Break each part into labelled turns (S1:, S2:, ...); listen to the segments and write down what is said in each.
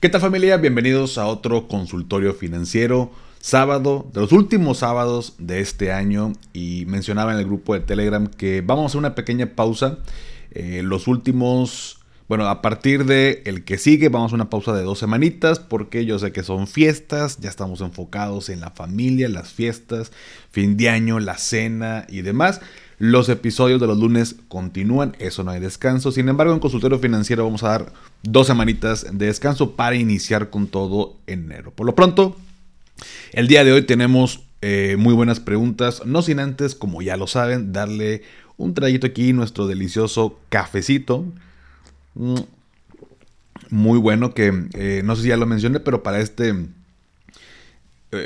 S1: ¿Qué tal familia? Bienvenidos a otro consultorio financiero. Sábado, de los últimos sábados de este año y mencionaba en el grupo de Telegram que vamos a hacer una pequeña pausa. Eh, los últimos, bueno, a partir de el que sigue vamos a una pausa de dos semanitas porque yo sé que son fiestas, ya estamos enfocados en la familia, las fiestas, fin de año, la cena y demás. Los episodios de los lunes continúan, eso no hay descanso. Sin embargo, en consultorio financiero vamos a dar dos semanitas de descanso para iniciar con todo enero. Por lo pronto, el día de hoy tenemos eh, muy buenas preguntas. No sin antes, como ya lo saben, darle un trayito aquí nuestro delicioso cafecito. Mm, muy bueno que eh, no sé si ya lo mencioné, pero para este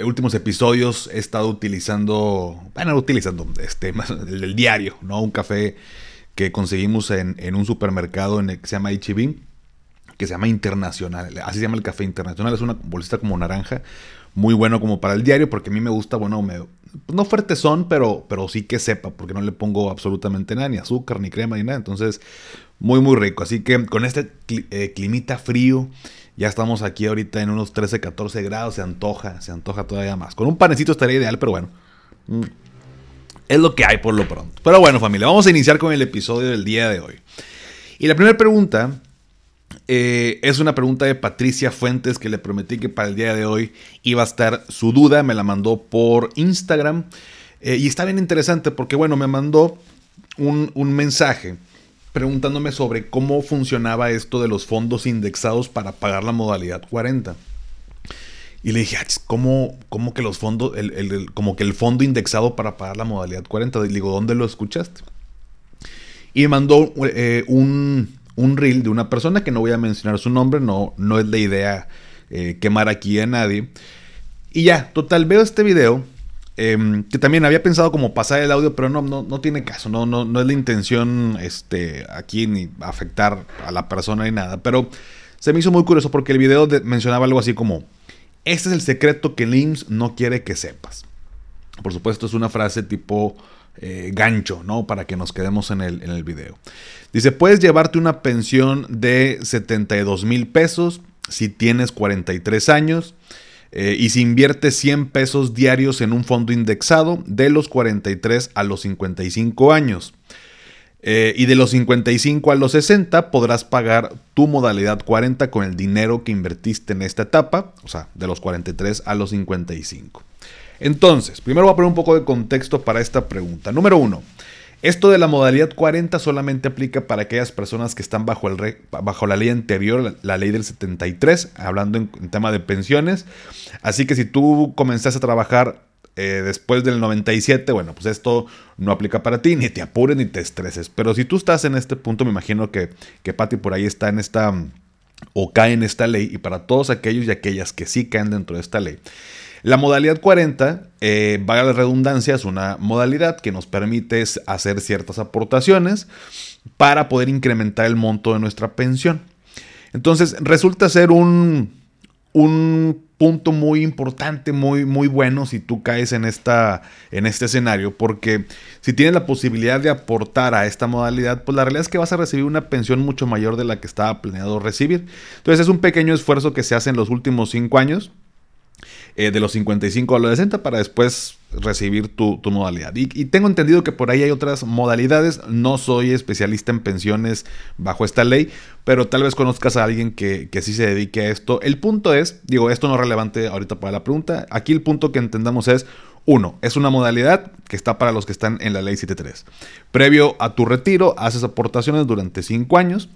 S1: últimos episodios he estado utilizando, bueno, utilizando este, el, diario, ¿no? Un café que conseguimos en, un supermercado en el que se llama HB, que se llama Internacional. Así se llama el café internacional. Es una bolsita como naranja. Muy bueno como para el diario, porque a mí me gusta, bueno, me, no fuerte son, pero, pero sí que sepa, porque no le pongo absolutamente nada, ni azúcar, ni crema, ni nada. Entonces, muy, muy rico. Así que con este eh, climita frío ya estamos aquí ahorita en unos 13, 14 grados. Se antoja, se antoja todavía más. Con un panecito estaría ideal, pero bueno. Mm, es lo que hay por lo pronto. Pero bueno, familia, vamos a iniciar con el episodio del día de hoy. Y la primera pregunta eh, es una pregunta de Patricia Fuentes que le prometí que para el día de hoy iba a estar su duda. Me la mandó por Instagram. Eh, y está bien interesante porque, bueno, me mandó un, un mensaje preguntándome sobre cómo funcionaba esto de los fondos indexados para pagar la modalidad 40. Y le dije, ah, ¿cómo, cómo que los fondos, el, como que el fondo indexado para pagar la modalidad 40? Y le digo, ¿dónde lo escuchaste? Y me mandó eh, un, un, reel de una persona que no voy a mencionar su nombre, no, no es la idea eh, quemar aquí a nadie. Y ya, total, veo este video Em, que también había pensado como pasar el audio, pero no, no, no tiene caso, no, no, no es la intención este, aquí ni afectar a la persona ni nada. Pero se me hizo muy curioso porque el video mencionaba algo así como, este es el secreto que LIMS no quiere que sepas. Por supuesto es una frase tipo eh, gancho, ¿no? Para que nos quedemos en el, en el video. Dice, puedes llevarte una pensión de 72 mil pesos si tienes 43 años eh, y se invierte 100 pesos diarios en un fondo indexado de los 43 a los 55 años. Eh, y de los 55 a los 60 podrás pagar tu modalidad 40 con el dinero que invertiste en esta etapa, o sea, de los 43 a los 55. Entonces, primero voy a poner un poco de contexto para esta pregunta. Número uno, esto de la modalidad 40 solamente aplica para aquellas personas que están bajo, el bajo la ley anterior, la, ley del 73, hablando en, tema de pensiones. Así que si tú comenzaste a trabajar eh, después del 97, bueno, pues esto no aplica para ti, ni te apures ni te estreses. Pero si tú estás en este punto, me imagino que, que Patti por ahí está en esta o cae en esta ley, y para todos aquellos y aquellas que sí caen dentro de esta ley. La modalidad 40, eh, valga la redundancia, es una modalidad que nos permite hacer ciertas aportaciones para poder incrementar el monto de nuestra pensión. Entonces, resulta ser un, un punto muy importante, muy, muy bueno si tú caes en, esta, en este escenario, porque si tienes la posibilidad de aportar a esta modalidad, pues la realidad es que vas a recibir una pensión mucho mayor de la que estaba planeado recibir. Entonces es un pequeño esfuerzo que se hace en los últimos cinco años eh, de los 55 a los 60 para después recibir tu, modalidad. Y, tengo entendido que por ahí hay otras modalidades. No soy especialista en pensiones bajo esta ley, pero tal vez conozcas a alguien que, que sí se dedique a esto. El punto es, digo, esto no es relevante ahorita para la pregunta. Aquí el punto que entendamos es, uno, es una modalidad que está para los que están en la ley 73. Previo a tu retiro, haces aportaciones durante 5 años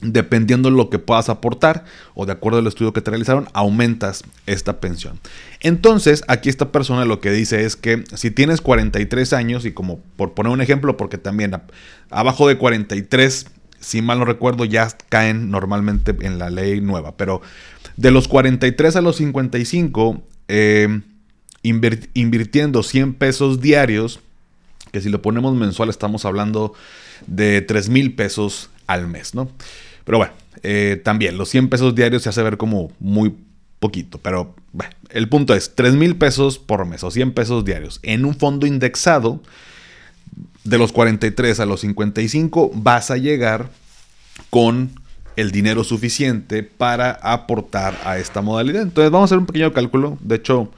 S1: dependiendo de lo que puedas aportar o de acuerdo al estudio que te realizaron, aumentas esta pensión. Entonces, aquí esta persona lo que dice es que si tienes 43 años, y como por poner un ejemplo, porque también abajo de 43, si mal no recuerdo, ya caen normalmente en la ley nueva, pero de los 43 a los 55, eh, invirtiendo 100 pesos diarios, que si lo ponemos mensual estamos hablando de 3 mil pesos al mes, ¿no? Pero bueno, eh, también los 100 pesos diarios se hace ver como muy poquito, pero el punto es 3 mil pesos por mes o 100 pesos diarios en un fondo indexado de los 43 a los 55 vas a llegar con el dinero suficiente para aportar a esta modalidad. Entonces vamos a hacer un pequeño cálculo. De hecho,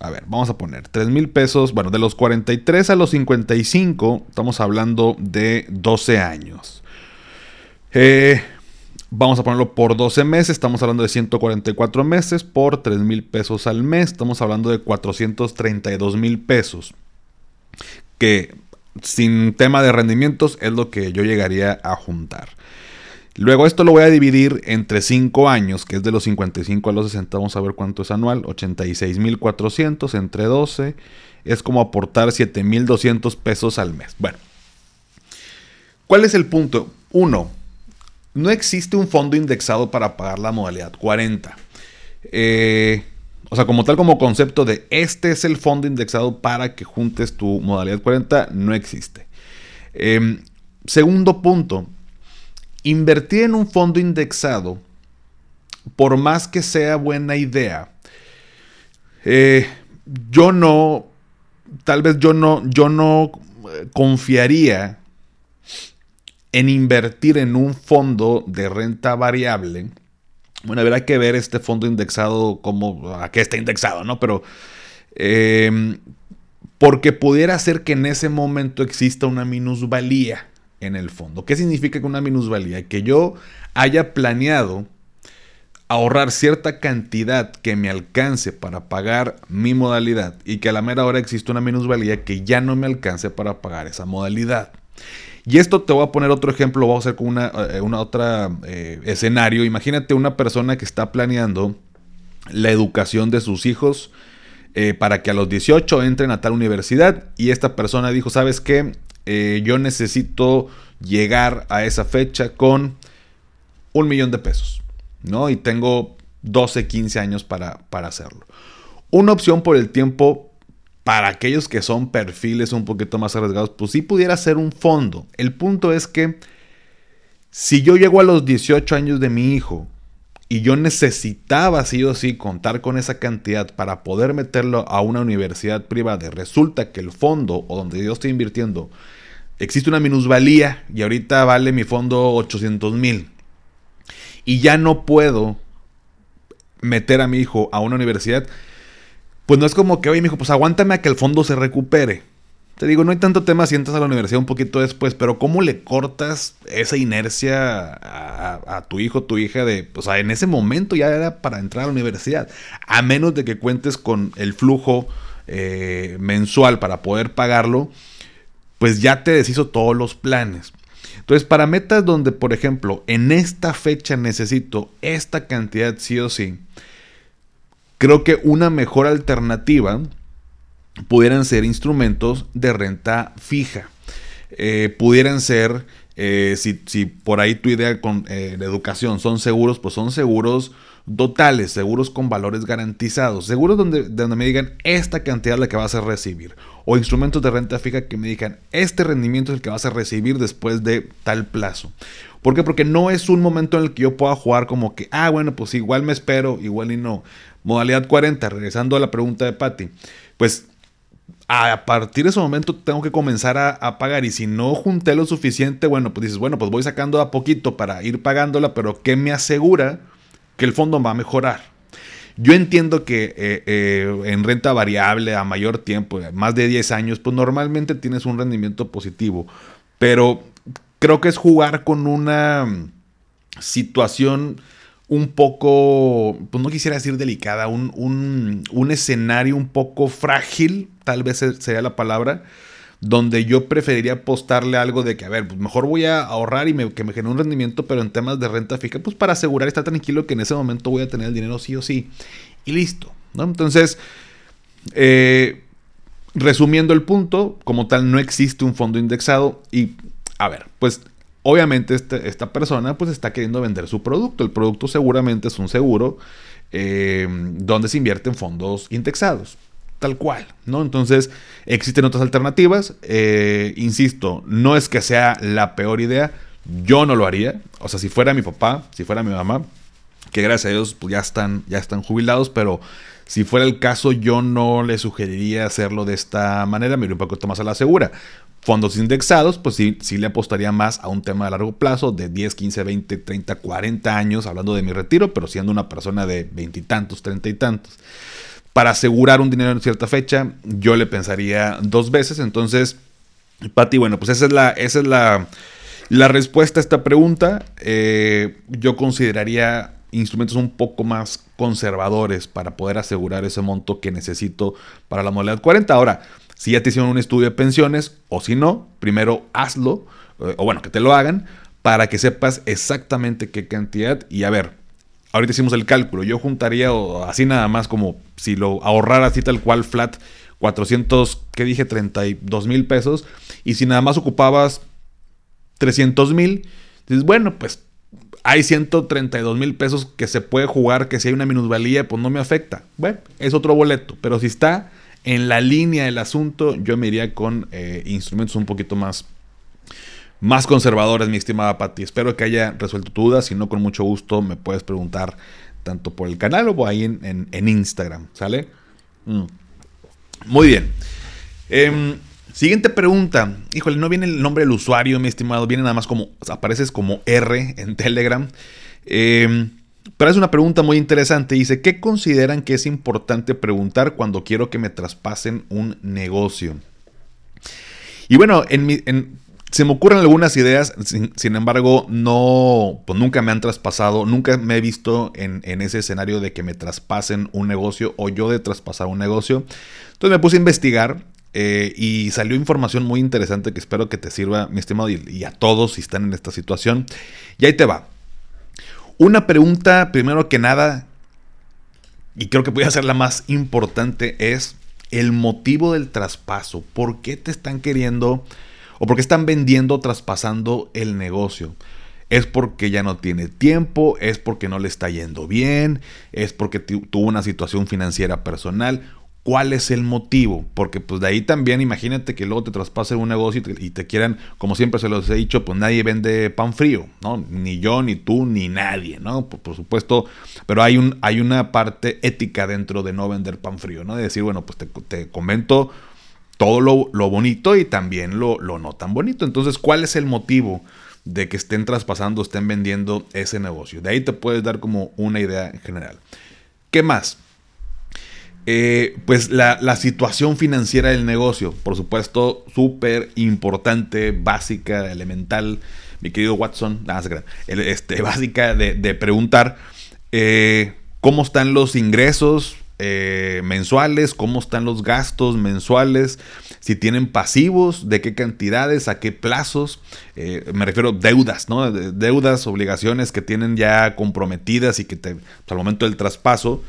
S1: a ver, vamos a poner 3 mil pesos. Bueno, de los 43 a los 55, estamos hablando de 12 años. Eh, vamos a ponerlo por 12 meses, estamos hablando de 144 meses por 3 mil pesos al mes, estamos hablando de 432 mil pesos. Que sin tema de rendimientos es lo que yo llegaría a juntar. Luego esto lo voy a dividir entre 5 años, que es de los 55 a los 60, vamos a ver cuánto es anual, 86.400 entre 12, es como aportar 7.200 pesos al mes. Bueno, ¿cuál es el punto? Uno, no existe un fondo indexado para pagar la modalidad 40. Eh, o sea, como tal como concepto de este es el fondo indexado para que juntes tu modalidad 40, no existe. Em, segundo punto, Invertir en un fondo indexado, por más que sea buena idea, eh, yo no, tal vez yo no, yo no eh, confiaría en invertir en un fondo de renta variable. Bueno, habrá que ver este fondo indexado como a qué está indexado, ¿no? Pero eh, porque pudiera ser que en ese momento exista una minusvalía en el fondo. ¿Qué significa que una minusvalía? Que yo haya planeado ahorrar cierta cantidad que me alcance para pagar mi modalidad y que a la mera hora existe una minusvalía que ya no me alcance para pagar esa modalidad. Y esto te voy a poner otro ejemplo, lo voy a hacer con una, eh, una otra eh, escenario. Imagínate una persona que está planeando la educación de sus hijos eh, para que a los 18 entren a tal universidad y esta persona dijo, ¿sabes qué? Yo necesito llegar a esa fecha con un millón de pesos, ¿no? Y tengo 12, 15 años para, para hacerlo. Una opción por el tiempo para aquellos que son perfiles un poquito más arriesgados, pues sí pudiera ser un fondo. El punto es que si yo llego a los 18 años de mi hijo y yo necesitaba sí o sí contar con esa cantidad para poder meterlo a una universidad privada, resulta que el fondo o donde yo estoy invirtiendo existe una minusvalía y ahorita vale mi fondo 800 mil y ya no puedo meter a mi hijo a una universidad, pues no es como que, oye, mi hijo, pues aguántame a que el fondo se recupere. Te digo, no hay tanto tema si entras a la universidad un poquito después, pero ¿cómo le cortas esa inercia a, tu hijo, tu hija de, o sea, en ese momento ya era para entrar a la universidad, a menos de que cuentes con el flujo eh, mensual para poder pagarlo, pues ya te deshizo todos los planes. Entonces, para metas donde, por ejemplo, en esta fecha necesito esta cantidad sí o sí, creo que una mejor alternativa pudieran ser instrumentos de renta fija. Eh, pudieran ser, eh, si, por ahí tu idea con eh, educación son seguros, pues son seguros totales, seguros con valores garantizados, seguros donde, donde me digan esta cantidad la que vas a recibir, o instrumentos de renta fija que me digan este rendimiento es el que vas a recibir después de tal plazo. ¿Por qué? Porque no es un momento en el que yo pueda jugar como que, ah, bueno, pues igual me espero, igual y no. Modalidad 40, regresando a la pregunta de Patty, pues a partir de ese momento tengo que comenzar a, pagar y si no junté lo suficiente, bueno, pues dices, bueno, pues voy sacando a poquito para ir pagándola, pero ¿qué me asegura? que el fondo va a mejorar. Yo entiendo que eh, eh, en renta variable a mayor tiempo, más de 10 años, pues normalmente tienes un rendimiento positivo, pero creo que es jugar con una situación un poco, pues no quisiera decir delicada, un, un, escenario un poco frágil, tal vez sería la palabra, donde yo preferiría apostarle algo de que, a ver, pues mejor voy a ahorrar y que me genere un rendimiento, pero en temas de renta fija, pues para asegurar y estar tranquilo que en ese momento voy a tener el dinero sí o sí. Y listo, ¿no? Entonces, eh, resumiendo el punto, como tal, no existe un fondo indexado y, a ver, pues obviamente este, esta persona pues está queriendo vender su producto. El producto seguramente es un seguro eh, donde se invierte en fondos indexados tal cual, ¿no? Entonces, existen otras alternativas. Eh, insisto, no es que sea la peor idea. Yo no lo haría. O sea, si fuera mi papá, si fuera mi mamá, que gracias a Dios pues ya están, ya están jubilados, pero Si fuera el caso, yo no le sugeriría hacerlo de esta manera, me iría un poquito más a la segura. Fondos indexados, pues sí, sí le apostaría más a un tema de largo plazo, de 10, 15, 20, 30, 40 años, hablando de mi retiro, pero siendo una persona de veintitantos, treinta y tantos. Para asegurar un dinero en cierta fecha, yo le pensaría dos veces. Entonces, Pati, bueno, pues esa es la, esa es la, la respuesta a esta pregunta. Eh, yo consideraría instrumentos un poco más conservadores para poder asegurar ese monto que necesito para la modalidad 40. Ahora, si ya te hicieron un estudio de pensiones o si no, primero hazlo, eh, o bueno, que te lo hagan, para que sepas exactamente qué cantidad. Y a ver, ahorita hicimos el cálculo, yo juntaría así nada más como si lo ahorrara así tal cual flat, 400, ¿qué dije? 32 mil pesos. Y si nada más ocupabas 300 mil, dices, bueno, pues hay 132 mil pesos que se puede jugar, que si hay una minusvalía, pues no me afecta. Bueno, es otro boleto, pero si está en la línea del asunto, yo me iría con eh, instrumentos un poquito más, más conservadores, mi estimada Patti. Espero que haya resuelto tu duda. Si no, con mucho gusto me puedes preguntar tanto por el canal o ahí en, Instagram. ¿Sale? Mm. Muy bien. Em, siguiente pregunta. Híjole, no viene el nombre del usuario, mi estimado. Viene nada más como, apareces como R en Telegram. Eh, pero es una pregunta muy interesante. Dice, ¿qué consideran que es importante preguntar cuando quiero que me traspasen un negocio? Y bueno, en se me ocurren algunas ideas, sin, embargo, no, pues nunca me han traspasado, nunca me he visto en, ese escenario de que me traspasen un negocio o yo de traspasar un negocio. Entonces me puse a investigar eh, y salió información muy interesante que espero que te sirva, mi estimado, y a todos si están en esta situación. Y ahí te va. Una pregunta, primero que nada, y creo que voy a ser la más importante, es el motivo del traspaso. ¿Por qué te están queriendo o por qué están vendiendo, traspasando el negocio? ¿Es porque ya no tiene tiempo? ¿Es porque no le está yendo bien? ¿Es porque tuvo una situación financiera personal? ¿Cuál es el motivo? Porque pues de ahí también imagínate que luego te traspasen un negocio y te, quieran, como siempre se los he dicho, pues nadie vende pan frío, ¿no? Ni yo, ni tú, ni nadie, ¿no? Por, supuesto, pero hay, un, hay una parte ética dentro de no vender pan frío, ¿no? De decir, bueno, pues te, comento todo lo, bonito y también lo, lo no tan bonito. Entonces, ¿cuál es el motivo? de que estén traspasando, estén vendiendo ese negocio. De ahí te puedes dar como una idea en general. ¿Qué más? Eh, pues la, situación financiera del negocio, por supuesto, súper importante, básica, elemental, mi querido Watson, nada, este, básica de, preguntar eh, cómo están los ingresos eh, mensuales, cómo están los gastos mensuales, si tienen pasivos, de qué cantidades, a qué plazos, me refiero deudas, ¿no? Deudas, obligaciones que tienen ya comprometidas y que te, pues, al momento del traspaso,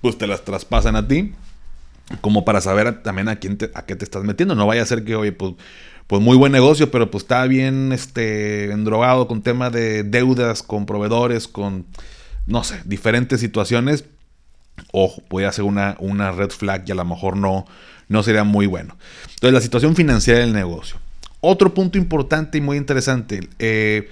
S1: pues te las traspasan a ti, como para saber también a, quién a qué te estás metiendo. No vaya a ser que, oye, pues, pues muy buen negocio, pero pues está bien este, endrogado con tema de deudas, con proveedores, con, no sé, diferentes situaciones. Ojo, puede ser una, una red flag y a lo mejor no, no sería muy bueno. Entonces, la situación financiera del negocio. Otro punto importante y muy interesante. Eh,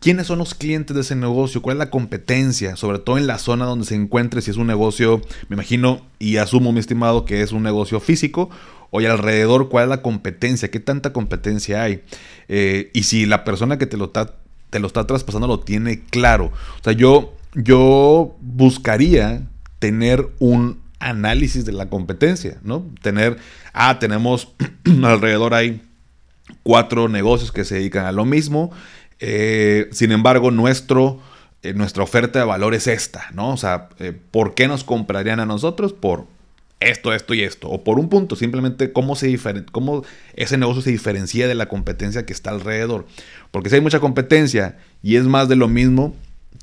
S1: ¿Quiénes son los clientes de ese negocio? ¿Cuál es la competencia? Sobre todo en la zona donde se encuentre, si es un negocio, me imagino y asumo, mi estimado, que es un negocio físico, o alrededor, ¿cuál es la competencia? ¿Qué tanta competencia hay? Eh, y si la persona que te lo está, te lo está traspasando lo tiene claro. O sea, yo, yo buscaría tener un análisis de la competencia, ¿no? Tener, ah, tenemos alrededor hay cuatro negocios que se dedican a lo mismo. Eh, sin embargo, nuestro, eh, nuestra oferta de valor es esta, ¿no? O sea, eh, ¿por qué nos comprarían a nosotros? Por esto, esto y esto. O por un punto, simplemente cómo, se cómo ese negocio se diferencia de la competencia que está alrededor. Porque si hay mucha competencia y es más de lo mismo,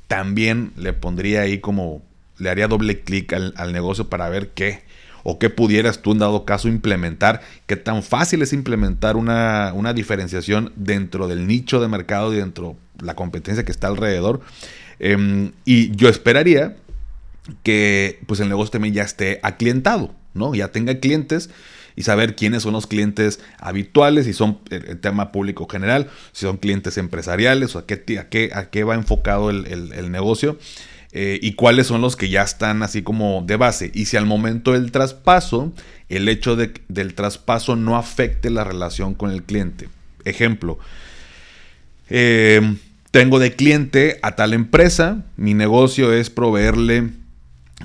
S1: también le pondría ahí como, le haría doble clic al, al negocio para ver qué o qué pudieras tú en dado caso implementar, qué tan fácil es implementar una, diferenciación dentro del nicho de mercado y dentro de la competencia que está alrededor. Em, y yo esperaría que pues el negocio también ya esté aclientado, ¿no? Ya tenga clientes y saber quiénes son los clientes habituales, si son el, tema público general, si son clientes empresariales o a qué, a qué, a qué va enfocado el negocio. Eh, y cuáles son los que ya están así como de base. Y si al momento del traspaso, el hecho de, del traspaso no afecte la relación con el cliente. Ejemplo, eh, tengo de cliente a tal empresa, mi negocio es proveerle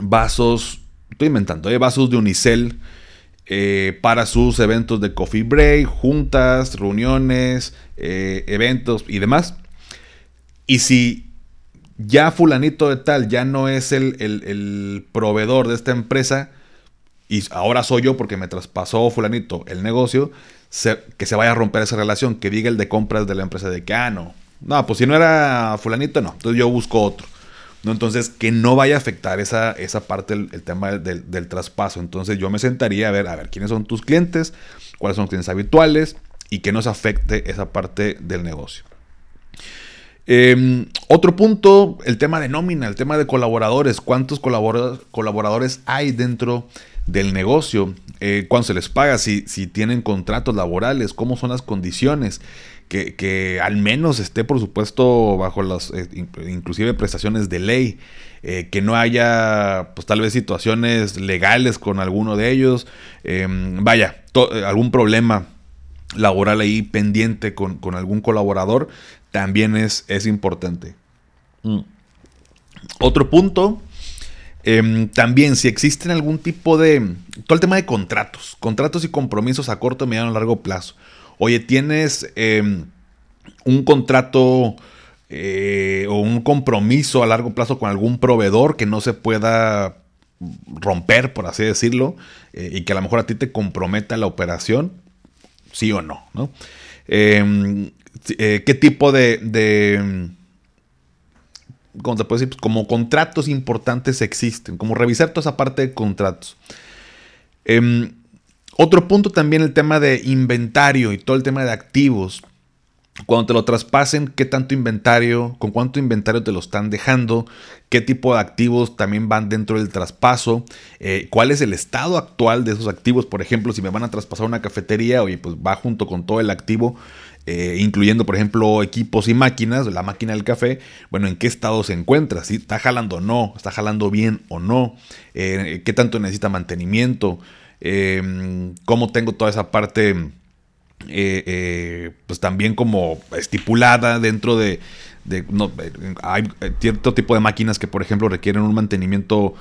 S1: vasos, estoy inventando, ¿eh? vasos de unicel para sus eventos de coffee break, juntas, reuniones, eventos y demás. Y si ya fulanito de tal ya no es el, proveedor de esta empresa y ahora soy yo porque me traspasó fulanito el negocio, que se vaya a romper esa relación, que diga el de compras de la empresa de que, ah, no, no, pues si no era fulanito, no, entonces yo busco otro. ¿no? Entonces, que no vaya a afectar esa, esa parte, el, tema del, traspaso. Entonces, yo me sentaría a ver, a ver, quiénes son tus clientes, cuáles son clientes habituales y que no se afecte esa parte del negocio. Em, otro punto, el tema de nómina, el tema de colaboradores. ¿Cuántos colaboradores hay dentro del negocio? Eh, ¿Cuánto se les paga? Si, si, tienen contratos laborales, cómo son las condiciones. Que, al menos esté, por supuesto, bajo las eh, inclusive prestaciones de ley. Eh, que no haya, pues tal vez situaciones legales con alguno de ellos. Em, vaya, algún problema laboral ahí pendiente con, con, algún colaborador, también es, es importante. Mm. Otro punto, em, también si existen algún tipo de... Todo el tema de contratos, contratos y compromisos a corto, mediano, largo plazo. Oye, tienes em, un contrato eh, o un compromiso a largo plazo con algún proveedor que no se pueda romper, por así decirlo, eh, y que a lo mejor a ti te comprometa la operación, sí o no, ¿no? Em, eh, qué tipo de, ¿cómo te puedo decir? Pues como contratos importantes existen, como revisar toda esa parte de contratos. Em, otro punto también el tema de inventario y todo el tema de activos. Cuando te lo traspasen, qué tanto inventario, con cuánto inventario te lo están dejando, qué tipo de activos también van dentro del traspaso, eh, cuál es el estado actual de esos activos. Por ejemplo, si me van a traspasar una cafetería, oye, pues va junto con todo el activo, eh, incluyendo, por ejemplo, equipos y máquinas, la máquina del café, bueno, en qué estado se encuentra, si está jalando o no, está jalando bien o no, eh, qué tanto necesita mantenimiento, cómo tengo toda esa parte, pues también como estipulada dentro de, hay cierto tipo de máquinas que, por ejemplo, requieren un mantenimiento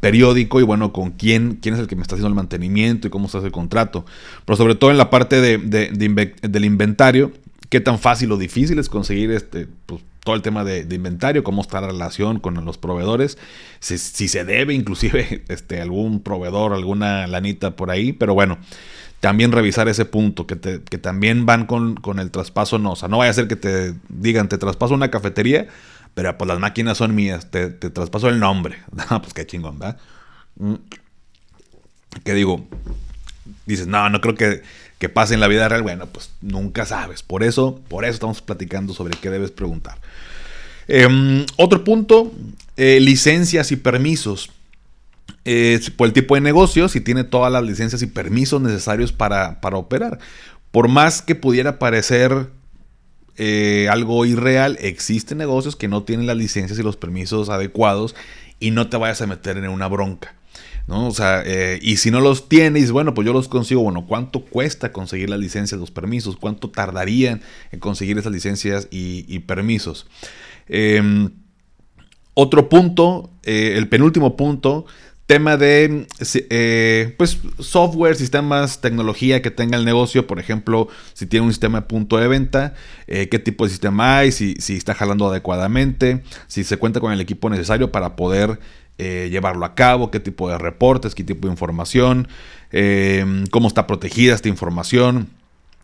S1: periódico y bueno, con quién, quién es el que me está haciendo el mantenimiento y cómo se hace el contrato. Pero sobre todo en la parte de, del inventario, qué tan fácil o difícil es conseguir este, pues, todo el tema de, inventario, cómo está la relación con los proveedores, si, se debe inclusive este, algún proveedor, alguna lanita por ahí, pero bueno, también revisar ese punto, que, que también van con, con, el traspaso, no, o sea, no vaya a ser que te digan, te traspaso una cafetería, pero pues las máquinas son mías, te, traspaso el nombre. Pues qué chingón, ¿verdad? Mm. ¿Qué digo? Dices, no, no creo que, que, pase en la vida real. Bueno, pues nunca sabes. Por eso, por eso estamos platicando sobre qué debes preguntar. Em, otro punto, eh, licencias y permisos. Por el tipo de negocio, si tiene todas las licencias y permisos necesarios para, para operar. Por más que pudiera parecer eh, algo irreal, existen negocios que no tienen las licencias y los permisos adecuados y no te vayas a meter en una bronca. ¿no? O sea, eh, y si no los tienes, bueno, pues yo los consigo. Bueno, ¿cuánto cuesta conseguir las licencias, los permisos? ¿Cuánto tardarían en conseguir esas licencias y, permisos? Em, otro punto, eh, el penúltimo punto, tema de eh, pues software, sistemas, tecnología que tenga el negocio, por ejemplo, si tiene un sistema de punto de venta, eh, qué tipo de sistema hay, si, si, está jalando adecuadamente, si se cuenta con el equipo necesario para poder eh, llevarlo a cabo, qué tipo de reportes, qué tipo de información, cómo está protegida esta información,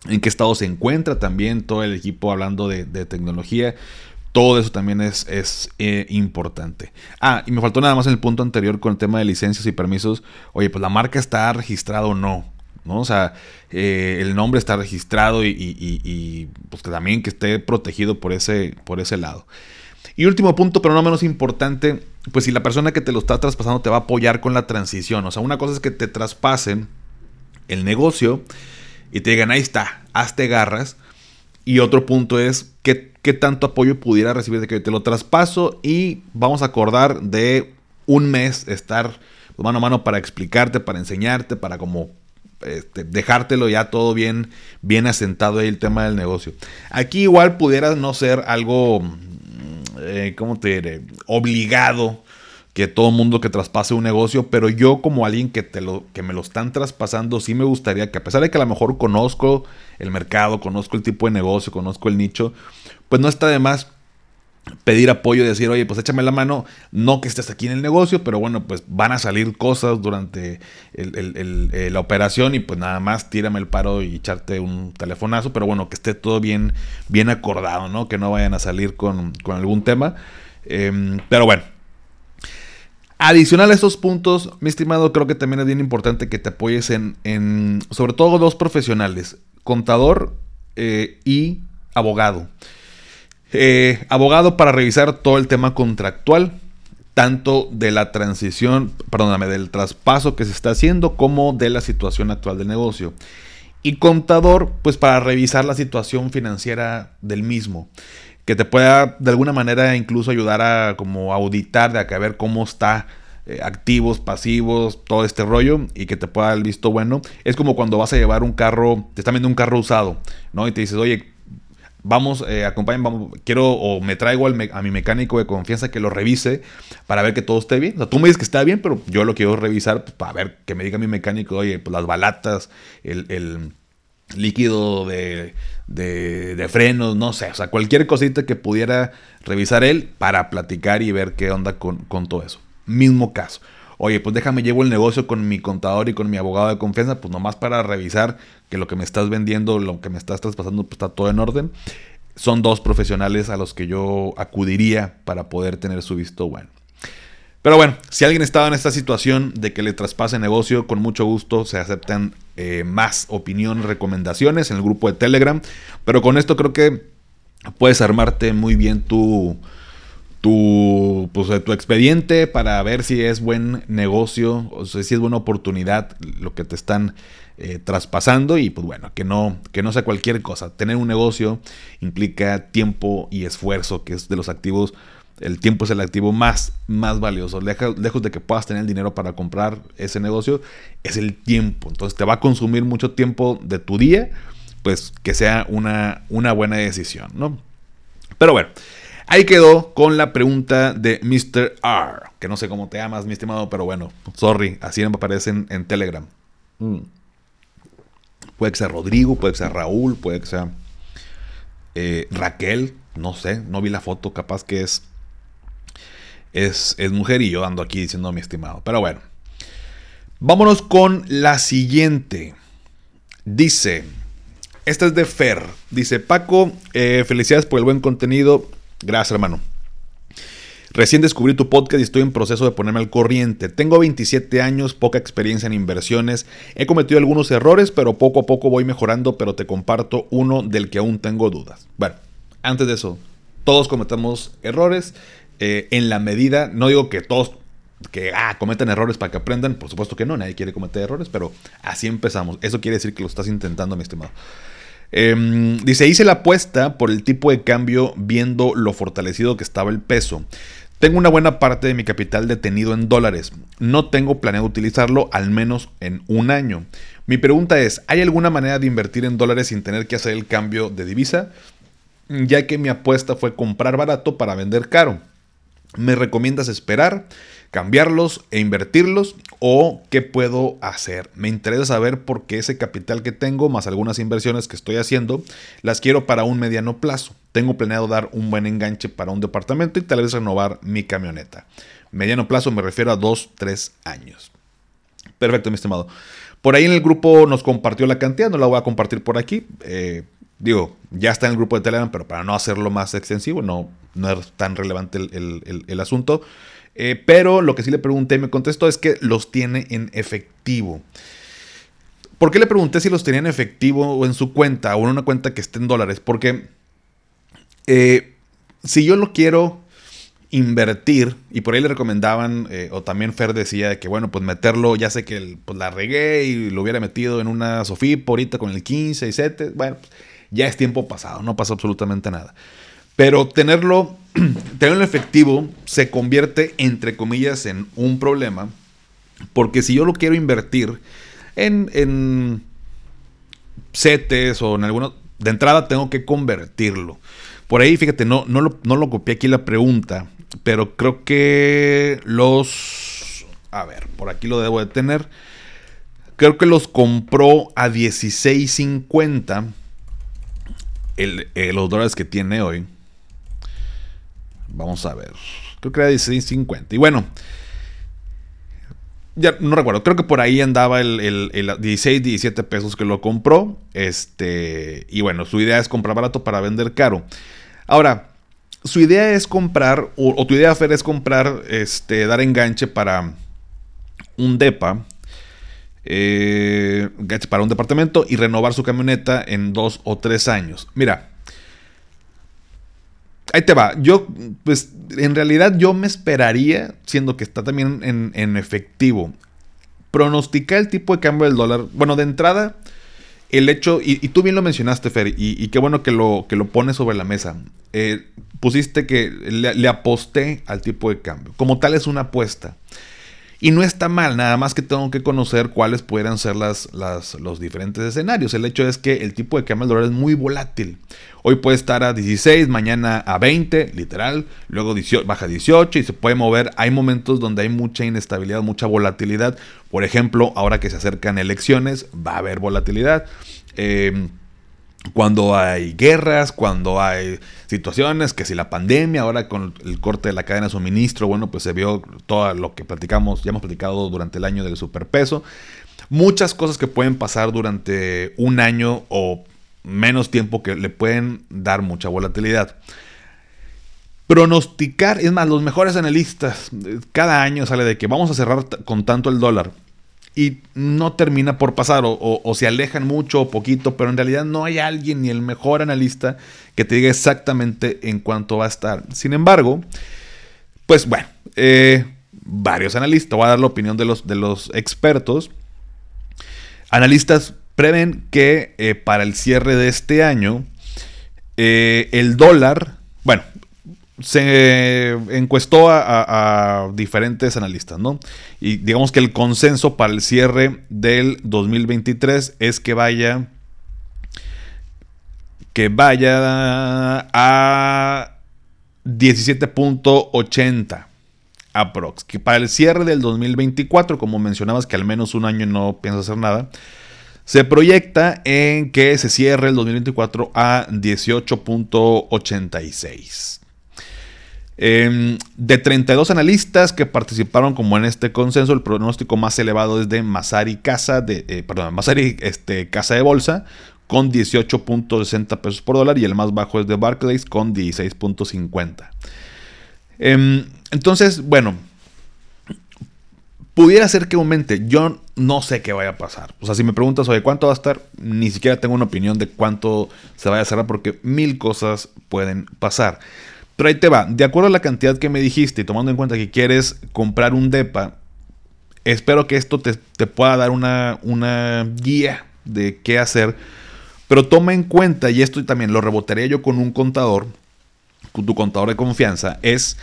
S1: en qué estado se encuentra también todo el equipo hablando de, de tecnología. Todo eso también es, es eh, importante. Ah, y me faltó nada más en el punto anterior con el tema de licencias y permisos. Oye, pues la marca está registrada o no. ¿no? O sea, eh, el nombre está registrado y, pues que también que esté protegido por ese, por ese lado. Y último punto, pero no menos importante, pues si la persona que te lo está traspasando te va a apoyar con la transición. O sea, una cosa es que te traspasen el negocio y te digan, ahí está, hazte garras. Y otro punto es, ¿qué, qué tanto apoyo pudiera recibir de que te lo traspaso y vamos a acordar de un mes estar mano a mano para explicarte, para enseñarte, para como este, dejártelo ya todo bien, bien asentado ahí el tema del negocio. Aquí igual pudiera no ser algo, mm, eh, ¿cómo te diré? Obligado que todo mundo que traspase un negocio, pero yo como alguien que, te lo, que me lo están traspasando, sí me gustaría que a pesar de que a lo mejor conozco el mercado, conozco el tipo de negocio, conozco el nicho, pues no está de más pedir apoyo y decir, oye, pues échame la mano, no que estés aquí en el negocio, pero bueno, pues van a salir cosas durante eh, la operación y pues nada más tírame el paro y echarte un telefonazo, pero bueno, que esté todo bien, bien acordado, ¿no? Que no vayan a salir con, algún tema. Em, pero bueno. Adicional a estos puntos, mi estimado, creo que también es bien importante que te apoyes en, en sobre todo dos profesionales, contador eh, y abogado. Eh, abogado para revisar todo el tema contractual, tanto de la transición, perdóname, del traspaso que se está haciendo como de la situación actual del negocio. Y contador, pues para revisar la situación financiera del mismo, que te pueda de alguna manera incluso ayudar a como auditar, de a ver cómo está eh, activos, pasivos, todo este rollo y que te pueda dar el visto bueno. Es como cuando vas a llevar un carro, te están viendo un carro usado, ¿no? Y te dices, oye, vamos, eh, acompañen, vamos, quiero o me traigo a mi mecánico de confianza que lo revise para ver que todo esté bien. Tú me dices que está bien, pero yo lo quiero revisar pues, para ver que me diga mi mecánico, oye, pues las balatas, el, líquido de, de, frenos, no sé, o sea, cualquier cosita que pudiera revisar él para platicar y ver qué onda con, con todo eso. Mismo caso oye, pues déjame llevo el negocio con mi contador y con mi abogado de confianza, pues nomás para revisar que lo que me estás vendiendo, lo que me estás traspasando, pues está todo en orden. Son dos profesionales a los que yo acudiría para poder tener su visto bueno. Pero bueno, si alguien estaba en esta situación de que le traspase negocio, con mucho gusto se aceptan eh, más opiniones, recomendaciones en el grupo de Telegram. Pero con esto creo que puedes armarte muy bien tu, tu, pues, tu expediente para ver si es buen negocio, o si es buena oportunidad lo que te están eh, traspasando y pues bueno, que no, que no sea cualquier cosa. Tener un negocio implica tiempo y esfuerzo, que es de los activos, el tiempo es el activo más, más valioso. Lejos, lejos de que puedas tener el dinero para comprar ese negocio, es el tiempo. Entonces te va a consumir mucho tiempo de tu día, pues que sea una, una buena decisión, ¿no? Pero bueno. Ahí quedó con la pregunta de Mr. R. Que no sé cómo te llamas, mi estimado, pero bueno, sorry, así me aparecen en Telegram. Mm. Puede que sea Rodrigo, puede que sea Raúl, puede que sea eh, Raquel, no sé, no vi la foto, capaz que es, es, mujer y yo ando aquí diciendo mi estimado. Pero bueno, vámonos con la siguiente. Dice, esta es de Fer. Dice, Paco, eh, felicidades por el buen contenido. Gracias, hermano. Recién descubrí tu podcast y estoy en proceso de ponerme al corriente. Tengo 27 años, poca experiencia en inversiones. He cometido algunos errores, pero poco a poco voy mejorando, pero te comparto uno del que aún tengo dudas. Bueno, antes de eso, todos cometemos errores eh, en la medida, no digo que todos que ah, cometen errores para que aprendan, por supuesto que no, nadie quiere cometer errores, pero así empezamos. Eso quiere decir que lo estás intentando, mi estimado. Em, dice, hice la apuesta por el tipo de cambio viendo lo fortalecido que estaba el peso. Tengo una buena parte de mi capital detenido en dólares. No tengo planeado utilizarlo al menos en un año. Mi pregunta es, ¿hay alguna manera de invertir en dólares sin tener que hacer el cambio de divisa? Ya que mi apuesta fue comprar barato para vender caro. ¿Me recomiendas esperar? cambiarlos e invertirlos o qué puedo hacer. Me interesa saber por qué ese capital que tengo más algunas inversiones que estoy haciendo las quiero para un mediano plazo. Tengo planeado dar un buen enganche para un departamento y tal vez renovar mi camioneta. Mediano plazo me refiero a 2, 3 años. Perfecto, mi estimado. Por ahí en el grupo nos compartió la cantidad, no la voy a compartir por aquí. Eh, digo, ya está en el grupo de Telegram, pero para no hacerlo más extensivo, no, no es tan relevante el, el asunto. Eh, pero lo que sí le pregunté y me contestó es que los tiene en efectivo. ¿Por qué le pregunté si los tenía en efectivo o en su cuenta o en una cuenta que esté en dólares? Porque eh, si yo lo quiero invertir, y por ahí le recomendaban, eh, o también Fer decía de que, bueno, pues meterlo, ya sé que pues la regué y lo hubiera metido en una Sofip ahorita con el 15 y 7, bueno, ya es tiempo pasado, no pasa absolutamente nada. Pero tenerlo, tenerlo efectivo se convierte, entre comillas, en un problema. Porque si yo lo quiero invertir en, en o en alguna... De entrada tengo que convertirlo. Por ahí, fíjate, no, no, lo, no lo copié aquí la pregunta, pero creo que los... A ver, por aquí lo debo de tener. Creo que los compró a 16.50 eh, los dólares que tiene hoy. Vamos a ver. Creo que era 16.50. Y bueno, ya no recuerdo. Creo que por ahí andaba el, 16, 17 pesos que lo compró. Este. Y bueno, su idea es comprar barato para vender caro. Ahora, su idea es comprar, o, tu idea, Fer, es comprar, este, dar enganche para un DEPA. Eh, para un departamento y renovar su camioneta en dos o tres años. Mira, ahí te va. Yo, pues, en realidad yo me esperaría, siendo que está también en, efectivo, pronosticar el tipo de cambio del dólar. Bueno, de entrada, el hecho, y, tú bien lo mencionaste, Fer, y, qué bueno que lo, que lo pones sobre la mesa. Eh, pusiste que le, le, aposté al tipo de cambio. Como tal es una apuesta. Y no está mal, nada más que tengo que conocer cuáles puedan ser las, los diferentes escenarios. El hecho es que el tipo de cambio del dólar es muy volátil. Hoy puede estar a 16, mañana a 20, literal, luego baja a 18 y se puede mover. Hay momentos donde hay mucha inestabilidad, mucha volatilidad. Por ejemplo, ahora que se acercan elecciones, va a haber volatilidad. Eh, cuando hay guerras, cuando hay situaciones, que si la pandemia, ahora con el corte de la cadena de suministro, bueno, pues se vio todo lo que platicamos, ya hemos platicado durante el año del superpeso. Muchas cosas que pueden pasar durante un año o menos tiempo que le pueden dar mucha volatilidad. Pronosticar, es más, los mejores analistas, cada año sale de que vamos a cerrar con tanto el dólar y no termina por pasar o, se alejan mucho o poquito, pero en realidad no hay alguien ni el mejor analista que te diga exactamente en cuánto va a estar. Sin embargo, pues bueno, eh, varios analistas, voy a dar la opinión de los, de los expertos. Analistas prevén que eh, para el cierre de este año eh, el dólar, bueno, se encuestó a, diferentes analistas, ¿no? Y digamos que el consenso para el cierre del 2023 es que vaya que vaya a 17.80 aprox. Que para el cierre del 2024, como mencionabas que al menos un año no piensa hacer nada, se proyecta en que se cierre el 2024 a 18.86. Em, de 32 analistas que participaron como en este consenso, el pronóstico más elevado es de Masari Casa, de, eh, perdón, este, Casa de Bolsa, con 18.60 pesos por dólar, y el más bajo es de Barclays con 16.50. Em, entonces, bueno, pudiera ser que aumente. Yo no sé qué vaya a pasar. O sea, si me preguntas, oye, ¿cuánto va a estar? Ni siquiera tengo una opinión de cuánto se vaya a cerrar porque mil cosas pueden pasar. Pero ahí te va, de acuerdo a la cantidad que me dijiste y tomando en cuenta que quieres comprar un DEPA, espero que esto te, pueda dar una, guía de qué hacer. Pero toma en cuenta, y esto también lo rebotaría yo con un contador, con tu contador de confianza, es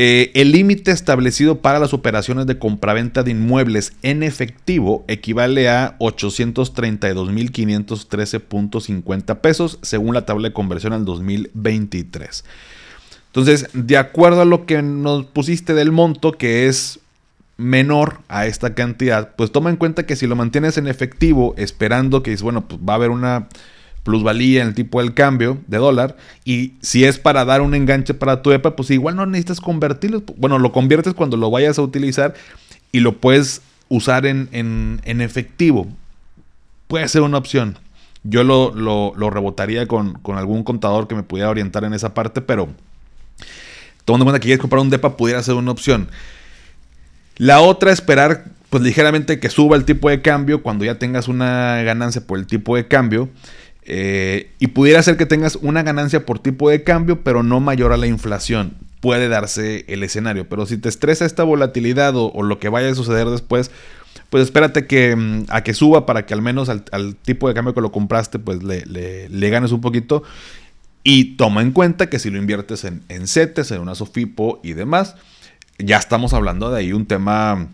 S1: eh, el límite establecido para las operaciones de compraventa de inmuebles en efectivo equivale a 832.513.50 pesos según la tabla de conversión al 2023. Entonces, de acuerdo a lo que nos pusiste del monto, que es menor a esta cantidad, pues toma en cuenta que si lo mantienes en efectivo, esperando que bueno, pues va a haber una plusvalía en el tipo del cambio de dólar, y si es para dar un enganche para tu EPA, pues igual no necesitas convertirlo. Bueno, lo conviertes cuando lo vayas a utilizar y lo puedes usar en, efectivo. Puede ser una opción. Yo lo, lo, rebotaría con, con algún contador que me pudiera orientar en esa parte, pero tomando en cuenta que quieres comprar un DEPA, pudiera ser una opción. La otra, esperar pues ligeramente que suba el tipo de cambio cuando ya tengas una ganancia por el tipo de cambio. Eh, y pudiera ser que tengas una ganancia por tipo de cambio, pero no mayor a la inflación. Puede darse el escenario. Pero si te estresa esta volatilidad o, lo que vaya a suceder después, pues espérate que, mm, a que suba para que al menos al, tipo de cambio que lo compraste, pues le, le ganes un poquito Y toma en cuenta que si lo inviertes en, en CETES, en una SOFIPO y demás, ya estamos hablando de ahí un tema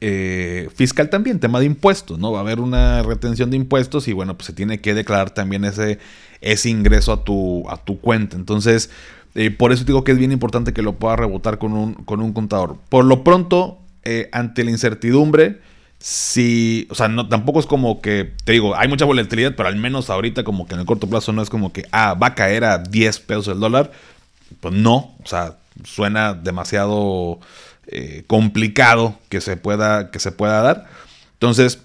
S1: eh, fiscal también, tema de impuestos, ¿no? Va a haber una retención de impuestos y bueno, pues se tiene que declarar también ese, ese ingreso a tu, a tu cuenta. Entonces, eh, por eso digo que es bien importante que lo puedas rebotar con un, con un contador. Por lo pronto, eh, ante la incertidumbre, si, o sea, no, tampoco es como que, te digo, hay mucha volatilidad, pero al menos ahorita como que en el corto plazo no es como que, ah, va a caer a 10 pesos el dólar. Pues no, o sea, suena demasiado eh, complicado que se, pueda, que se pueda dar. Entonces,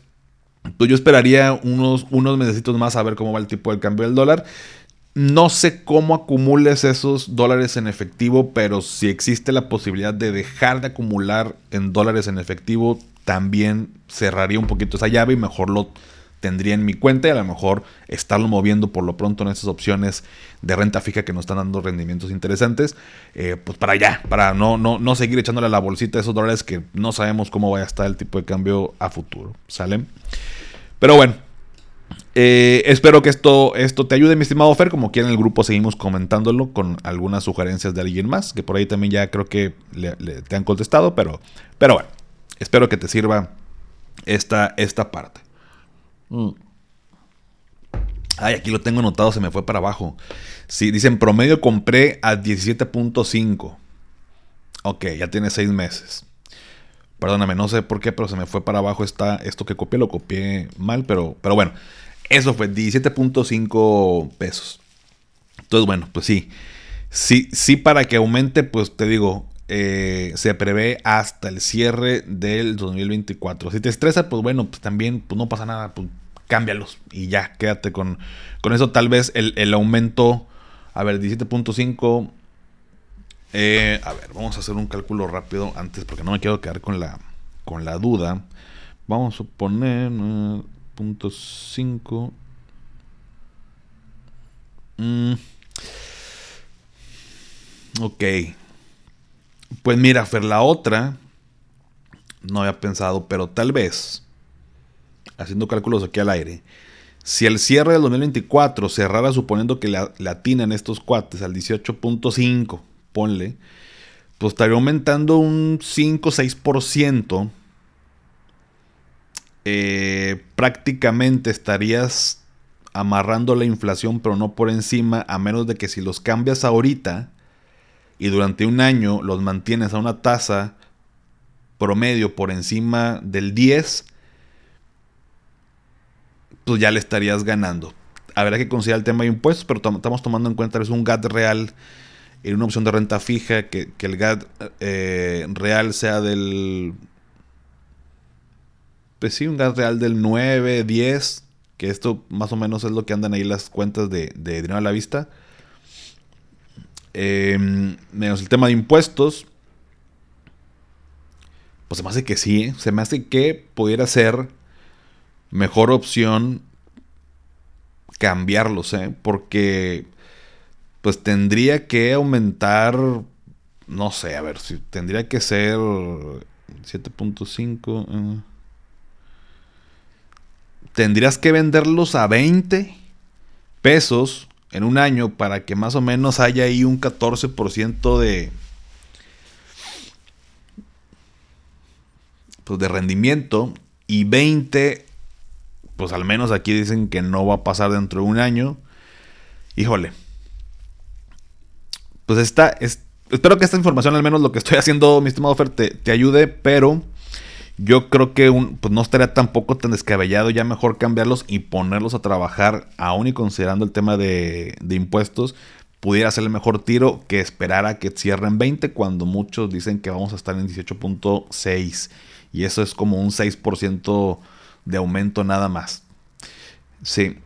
S1: pues yo esperaría unos, unos meses más a ver cómo va el tipo de cambio del dólar. No sé cómo acumules esos dólares en efectivo, pero si existe la posibilidad de dejar de acumular en dólares en efectivo, también cerraría un poquito esa llave y mejor lo tendría en mi cuenta y a lo mejor estarlo moviendo por lo pronto en esas opciones de renta fija que nos están dando rendimientos interesantes, eh, pues para allá, para no, no, no seguir echándole a la bolsita esos dólares que no sabemos cómo vaya a estar el tipo de cambio a futuro, ¿sale? Pero bueno, eh, espero que esto, esto te ayude, mi estimado Fer. Como quiera en el grupo seguimos comentándolo con algunas sugerencias de alguien más, que por ahí también ya creo que te han contestado, pero, pero bueno, espero que te sirva esta, esta parte. Mm. Ay, aquí lo tengo anotado, se me fue para abajo. Sí, dicen promedio compré a 17.5. Ok, ya tiene 6 meses. Perdóname, no sé por qué, pero se me fue para abajo está esto que copié, lo copié mal, pero, pero bueno, eso fue 17.5 pesos. Entonces, bueno, pues sí. Sí, sí, para que aumente, pues te digo, eh, se prevé hasta el cierre del 2024. Si te estresa, pues bueno, pues también pues no pasa nada, pues cámbialos y ya, quédate con, con eso. Tal vez el, aumento, a ver, 17.5. Eh, a ver, vamos a hacer un cálculo rápido antes porque no me quiero quedar con la, con la duda. Vamos a poner 9.5. Mm. Ok. Pues mira, Fer, la otra no había pensado, pero tal vez haciendo cálculos aquí al aire, si el cierre del 2024 cerrara suponiendo que le, atinan estos cuates al 18.5, ponle, pues estaría aumentando un 5-6%. Eh, prácticamente estarías amarrando la inflación, pero no por encima, a menos de que si los cambias ahorita y durante un año los mantienes a una tasa promedio por encima del 10, pues ya le estarías ganando. Habrá que considerar el tema de impuestos, pero estamos tomando en cuenta que es un GAT real en una opción de renta fija, que, el GAT eh, real sea del... Pues sí, un GAT real del 9, 10, que esto más o menos es lo que andan ahí las cuentas de, dinero a la vista. Em, menos el tema de impuestos. Pues se me hace que sí, ¿eh? se me hace que pudiera ser mejor opción cambiarlos, ¿eh? Porque pues tendría que aumentar, no sé, a ver, si tendría que ser 7.5. Eh. tendrías que venderlos a 20 pesos en un año para que más o menos haya ahí un 14% de pues de rendimiento y 20 pues al menos aquí dicen que no va a pasar dentro de un año. Híjole. Pues está, espero que esta información, al menos lo que estoy haciendo, mi estimado Fer, te, ayude, pero yo creo que un, pues no estaría tampoco tan descabellado ya mejor cambiarlos y ponerlos a trabajar, aún y considerando el tema de, de impuestos, pudiera ser el mejor tiro que esperar a que cierren 20 cuando muchos dicen que vamos a estar en 18.6 y eso es como un 6% de aumento nada más. Sí.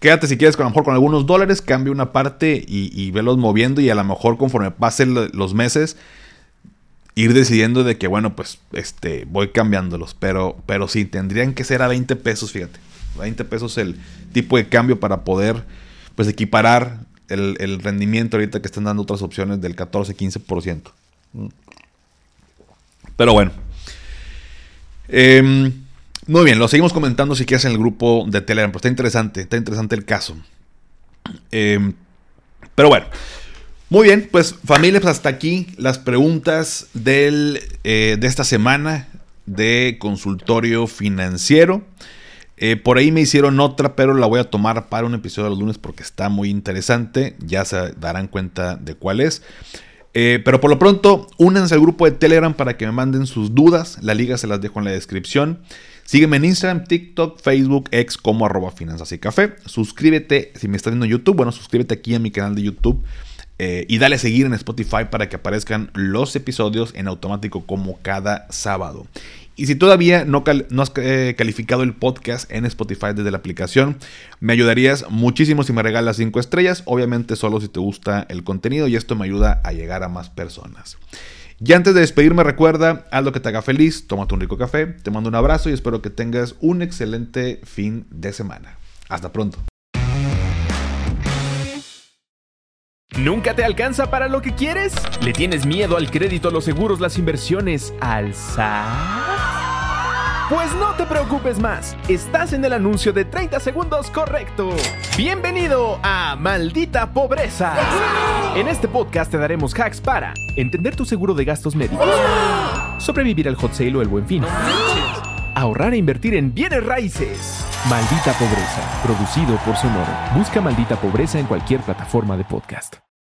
S1: Quédate si quieres con a lo mejor con algunos dólares, cambia una parte y, y velos moviendo y a lo mejor conforme pasen los meses ir decidiendo de que bueno pues este voy cambiándolos pero pero sí tendrían que ser a 20 pesos fíjate 20 pesos el tipo de cambio para poder pues equiparar el, el rendimiento ahorita que están dando otras opciones del 14-15% pero bueno Em, muy bien, lo seguimos comentando si quieres en el grupo de Telegram, pero está interesante, está interesante el caso. Em, pero bueno, muy bien, pues familia, pues hasta aquí las preguntas del, eh, de esta semana de consultorio financiero. Eh, por ahí me hicieron otra, pero la voy a tomar para un episodio de los lunes porque está muy interesante. Ya se darán cuenta de cuál es. Eh, pero por lo pronto, únanse al grupo de Telegram para que me manden sus dudas. La liga se las dejo en la descripción. Sígueme en Instagram, TikTok, Facebook, X como arroba finanzas y café. Suscríbete, si me estás viendo en YouTube, bueno, suscríbete aquí a mi canal de YouTube. Eh, y dale a seguir en Spotify para que aparezcan los episodios en automático como cada sábado. Y si todavía no, has eh, calificado el podcast en Spotify desde la aplicación, me ayudarías muchísimo si me regalas 5 estrellas, obviamente solo si te gusta el contenido y esto me ayuda a llegar a más personas. Y antes de despedirme recuerda, haz lo que te haga feliz, tómate un rico café, te mando un abrazo y espero que tengas un excelente fin de semana. Hasta pronto.
S2: ¿Nunca te alcanza para lo que quieres? ¿Le tienes miedo al crédito, los seguros, las inversiones, al Pues no te preocupes más, estás en el anuncio de 30 segundos correcto. Bienvenido a Maldita Pobreza. En este podcast te daremos hacks para entender tu seguro de gastos médicos, sobrevivir al hot sale o el buen fin, ahorrar e invertir en bienes raíces. Maldita Pobreza, producido por Sonoro. Busca Maldita Pobreza en cualquier plataforma de podcast.